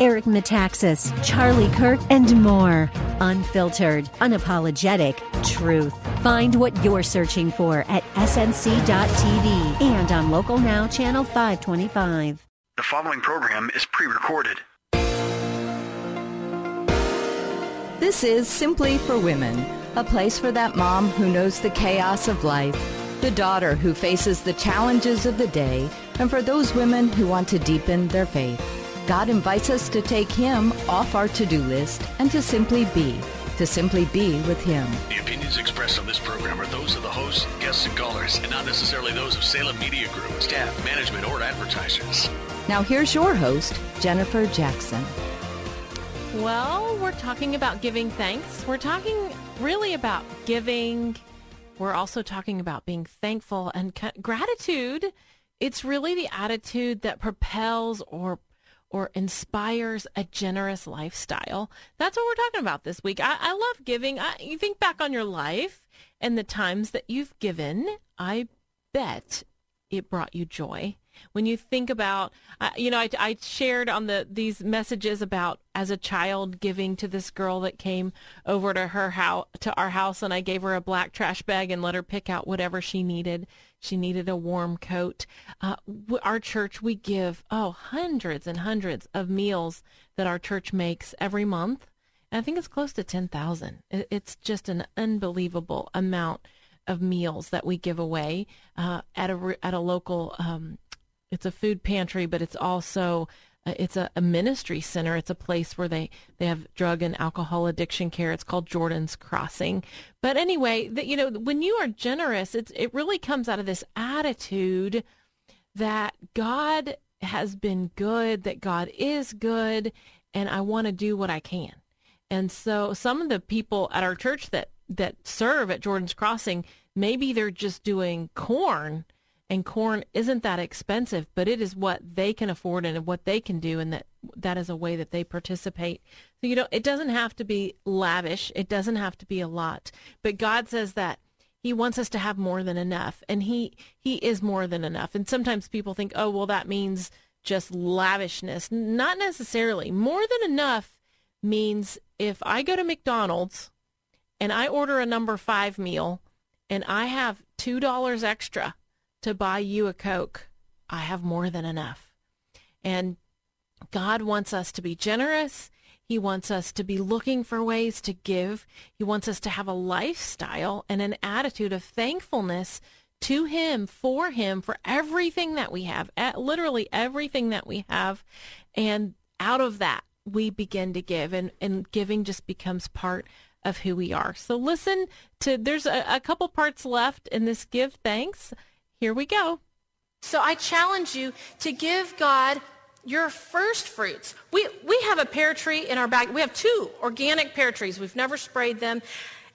Eric Metaxas, Charlie Kirk, and more. Unfiltered, unapologetic truth. Find what you're searching for at snc.tv and on Local Now, Channel 525. The following program is pre recorded. This is Simply for Women, a place for that mom who knows the chaos of life, the daughter who faces the challenges of the day, and for those women who want to deepen their faith. God invites us to take Him off our to do list and to simply be, to simply be with Him. The opinions expressed on this program are those of the hosts, guests, and callers, and not necessarily those of Salem Media Group, staff, management, or advertisers. Now, here's your host, Jennifer Jackson. Well, we're talking about giving thanks. We're talking really about giving. We're also talking about being thankful and gratitude. It's really the attitude that propels or or inspires a generous lifestyle. That's what we're talking about this week. I, I love giving. I, you think back on your life and the times that you've given. I bet it brought you joy when you think about uh, you know I, I shared on the these messages about as a child giving to this girl that came over to her house to our house and i gave her a black trash bag and let her pick out whatever she needed she needed a warm coat. Uh, our church we give oh hundreds and hundreds of meals that our church makes every month. And i think it's close to 10000 it's just an unbelievable amount of meals that we give away uh, at a at a local um, it's a food pantry, but it's also it's a, a, ministry center. It's a place where they, they have drug and alcohol addiction care. It's called Jordan's Crossing. But anyway, that you know, when you are generous, it's it really comes out of this attitude that God has been good, that God is good, and I want to do what I can. And so some of the people at our church that that serve at Jordan's Crossing, maybe they're just doing corn and corn isn't that expensive, but it is what they can afford and what they can do, and that that is a way that they participate. So you know, it doesn't have to be lavish. It doesn't have to be a lot, but God says that He wants us to have more than enough, and He He is more than enough. And sometimes people think, oh, well, that means just lavishness. Not necessarily. More than enough means if I go to McDonald's and I order a number five meal and I have two dollars extra to buy you a Coke, I have more than enough. And God wants us to be generous. He wants us to be looking for ways to give. He wants us to have a lifestyle and an attitude of thankfulness to Him, for Him, for everything that we have, literally everything that we have. And out of that, we begin to give, and, and giving just becomes part of who we are. So listen to, there's a, a couple parts left in this Give Thanks. Here we go. So I challenge you to give God your first fruits. We, we have a pear tree in our back. We have two organic pear trees. We've never sprayed them.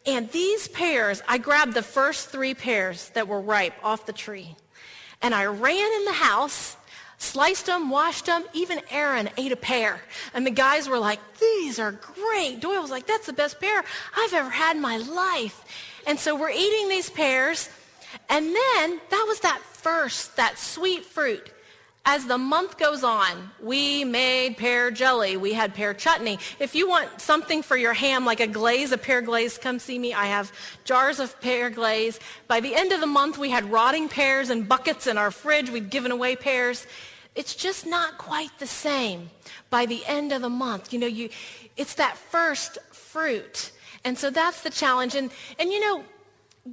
And these pears, I grabbed the first three pears that were ripe off the tree. And I ran in the house, sliced them, washed them. Even Aaron ate a pear. And the guys were like, these are great. Doyle was like, that's the best pear I've ever had in my life. And so we're eating these pears. And then that was that first, that sweet fruit. As the month goes on, we made pear jelly. We had pear chutney. If you want something for your ham, like a glaze, a pear glaze, come see me. I have jars of pear glaze. By the end of the month, we had rotting pears and buckets in our fridge. We'd given away pears. It's just not quite the same by the end of the month. You know, you, it's that first fruit. And so that's the challenge. And, and you know,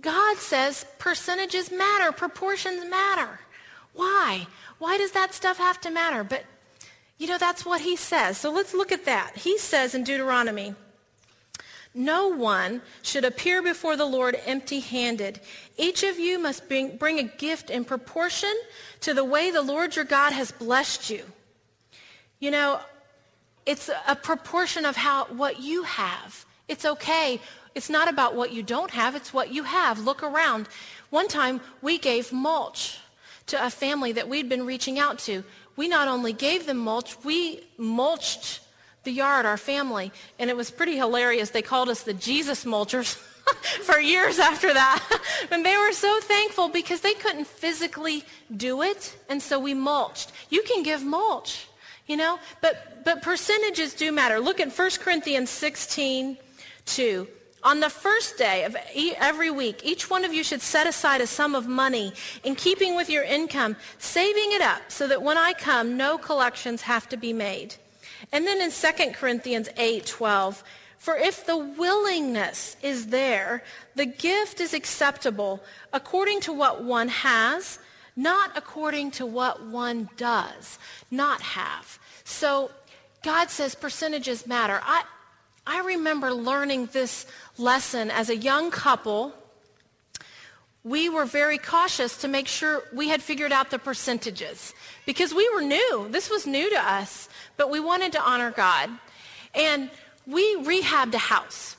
God says percentages matter, proportions matter. Why? Why does that stuff have to matter? But, you know, that's what he says. So let's look at that. He says in Deuteronomy, no one should appear before the Lord empty handed. Each of you must bring, bring, a gift in proportion to the way the Lord your God has blessed you. You know, it's a proportion of how, what you have. It's okay it's not about what you don't have, it's what you have. Look around. One time we gave mulch to a family that we'd been reaching out to. we not only gave them mulch, we mulched the yard, our family. And it was pretty hilarious. They called us the Jesus mulchers for years after that. and they were so thankful because they couldn't physically do it. And so we mulched. You can give mulch, you know, but, but percentages do matter. Look at 1 Corinthians 16, 2. On the first day of every week, each one of you should set aside a sum of money in keeping with your income, saving it up so that when I come, no collections have to be made. And then in 2 Corinthians 8, 12, for if the willingness is there, the gift is acceptable according to what one has, not according to what one does not have. So God says percentages matter. I, I remember learning this lesson as a young couple. We were very cautious to make sure we had figured out the percentages because we were new. This was new to us, but we wanted to honor God. And we rehabbed a house.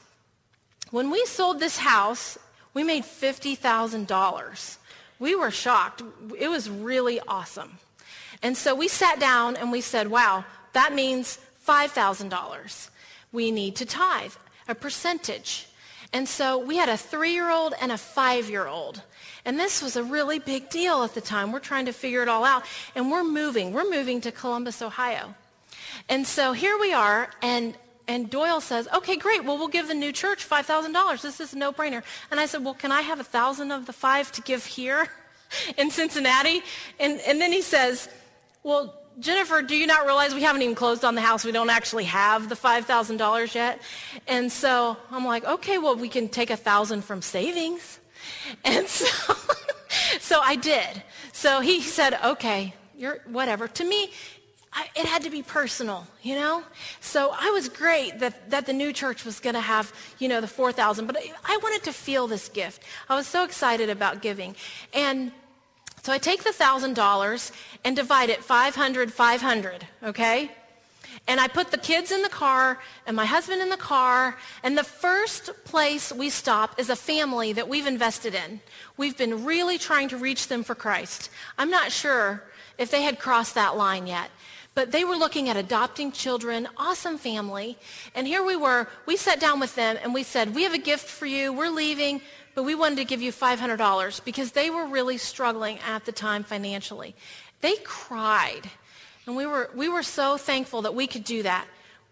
When we sold this house, we made $50,000. We were shocked. It was really awesome. And so we sat down and we said, wow, that means $5,000 we need to tithe, a percentage. And so we had a three-year-old and a five-year-old. And this was a really big deal at the time. We're trying to figure it all out. And we're moving. We're moving to Columbus, Ohio. And so here we are, and, and Doyle says, okay, great. Well, we'll give the new church $5,000. This is a no-brainer. And I said, well, can I have a 1000 of the five to give here in Cincinnati? And, and then he says, well, Jennifer, do you not realize we haven't even closed on the house? We don't actually have the $5,000 yet. And so I'm like, okay, well, we can take a thousand from savings. And so, so I did. So he said, okay, you're whatever. To me, I, it had to be personal, you know? So I was great that, that the new church was going to have, you know, the 4,000, but I wanted to feel this gift. I was so excited about giving. And so I take the $1,000 and divide it 500, 500, okay? And I put the kids in the car and my husband in the car. And the first place we stop is a family that we've invested in. We've been really trying to reach them for Christ. I'm not sure if they had crossed that line yet. But they were looking at adopting children, awesome family. And here we were. We sat down with them and we said, we have a gift for you. We're leaving but we wanted to give you $500 because they were really struggling at the time financially. They cried. And we were, we were so thankful that we could do that.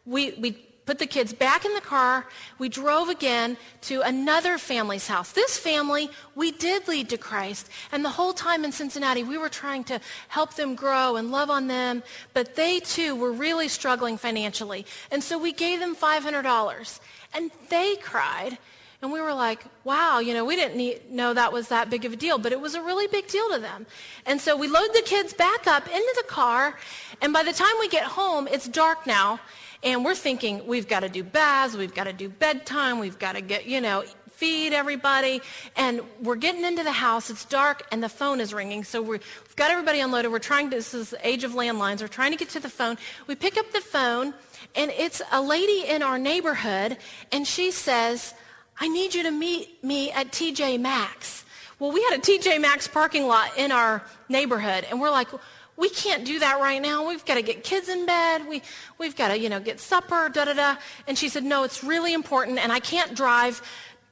We, we put the kids back in the car. We drove again to another family's house. This family, we did lead to Christ. And the whole time in Cincinnati, we were trying to help them grow and love on them. But they too were really struggling financially. And so we gave them $500. And they cried. And we were like, wow, you know, we didn't need, know that was that big of a deal, but it was a really big deal to them. And so we load the kids back up into the car, and by the time we get home, it's dark now, and we're thinking, we've got to do baths, we've got to do bedtime, we've got to get, you know, feed everybody, and we're getting into the house, it's dark, and the phone is ringing, so we have got everybody unloaded, we're trying to, this is the age of landlines, we're trying to get to the phone. We pick up the phone, and it's a lady in our neighborhood, and she says, I need you to meet me at TJ Maxx. Well, we had a TJ Maxx parking lot in our neighborhood, and we're like, we can't do that right now. We've got to get kids in bed. We, we've got to, you know, get supper, da da da. And she said, no, it's really important, and I can't drive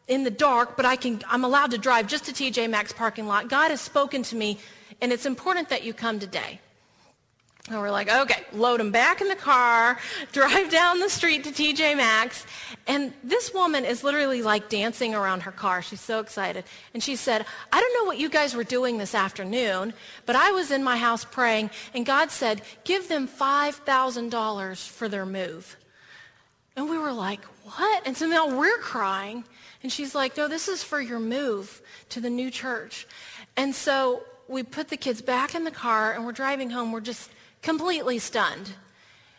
in the dark, but I can, I'm allowed to drive just to TJ Maxx parking lot. God has spoken to me, and it's important that you come today. And we're like, okay, load them back in the car, drive down the street to TJ Maxx. And this woman is literally like dancing around her car. She's so excited. And she said, I don't know what you guys were doing this afternoon, but I was in my house praying, and God said, give them $5,000 for their move. And we were like, what? And so now we're crying. And she's like, no, this is for your move to the new church. And so we put the kids back in the car, and we're driving home. We're just completely stunned.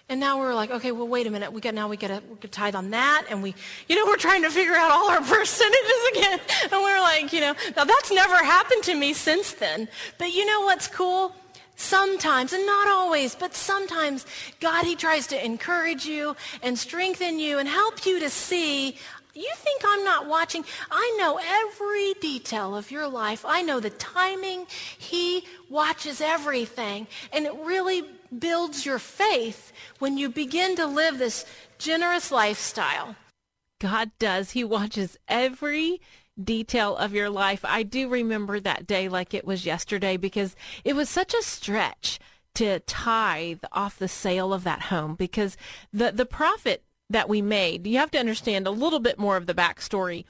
And now we're like, okay, well, wait a minute. We got now we got to tithe on that, and we, you know, we're trying to figure out all our percentages again. And we're like, you know, now that's never happened to me since then. But you know what's cool? Sometimes, and not always, but sometimes God, He tries to encourage you and strengthen you and help you to see you think I'm not watching? I know every detail of your life. I know the timing. He watches everything. And it really builds your faith when you begin to live this generous lifestyle. God does. He watches every detail of your life. I do remember that day like it was yesterday because it was such a stretch to tithe off the sale of that home because the the profit that we made, you have to understand a little bit more of the backstory.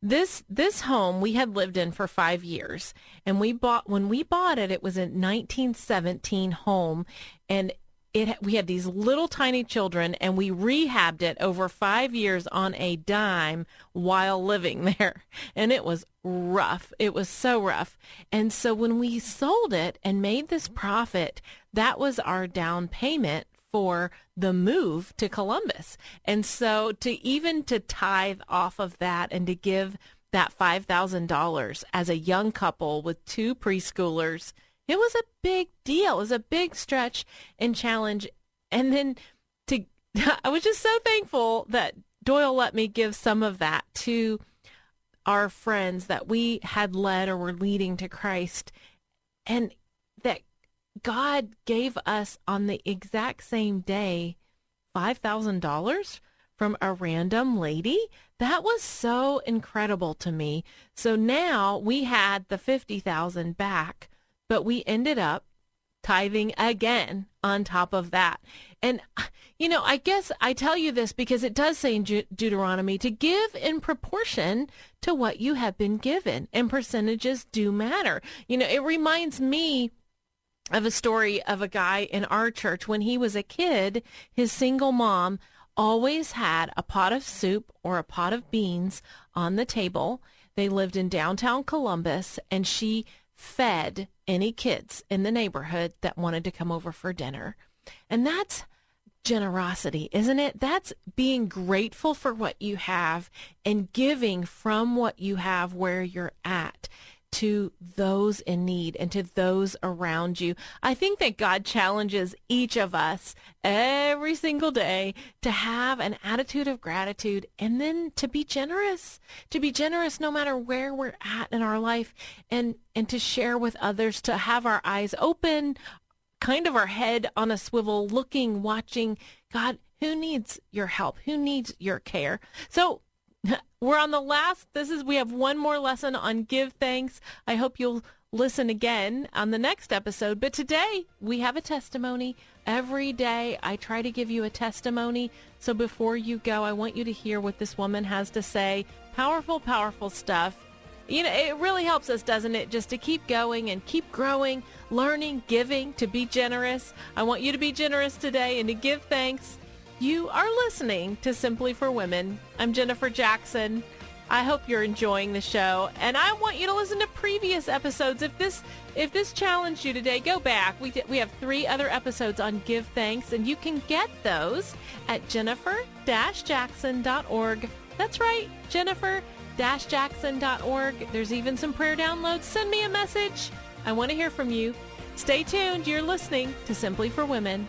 This this home we had lived in for five years, and we bought when we bought it. It was a 1917 home, and it we had these little tiny children and we rehabbed it over 5 years on a dime while living there and it was rough it was so rough and so when we sold it and made this profit that was our down payment for the move to Columbus and so to even to tithe off of that and to give that $5,000 as a young couple with two preschoolers it was a big deal. It was a big stretch and challenge. And then to, I was just so thankful that Doyle let me give some of that to our friends that we had led or were leading to Christ. And that God gave us on the exact same day $5,000 from a random lady. That was so incredible to me. So now we had the 50,000 back but we ended up tithing again on top of that. And, you know, I guess I tell you this because it does say in De- Deuteronomy to give in proportion to what you have been given, and percentages do matter. You know, it reminds me of a story of a guy in our church when he was a kid, his single mom always had a pot of soup or a pot of beans on the table. They lived in downtown Columbus and she fed any kids in the neighborhood that wanted to come over for dinner. And that's generosity, isn't it? That's being grateful for what you have and giving from what you have where you're at to those in need and to those around you. I think that God challenges each of us every single day to have an attitude of gratitude and then to be generous, to be generous no matter where we're at in our life and, and to share with others, to have our eyes open, kind of our head on a swivel, looking, watching, God, who needs your help? Who needs your care? So we're on the last. This is we have one more lesson on give thanks. I hope you'll listen again on the next episode. But today we have a testimony. Every day I try to give you a testimony. So before you go, I want you to hear what this woman has to say. Powerful, powerful stuff. You know, it really helps us, doesn't it? Just to keep going and keep growing, learning, giving, to be generous. I want you to be generous today and to give thanks. You are listening to Simply for Women. I'm Jennifer Jackson. I hope you're enjoying the show, and I want you to listen to previous episodes. If this if this challenged you today, go back. We we have three other episodes on give thanks, and you can get those at jennifer-jackson.org. That's right, jennifer-jackson.org. There's even some prayer downloads. Send me a message. I want to hear from you. Stay tuned. You're listening to Simply for Women.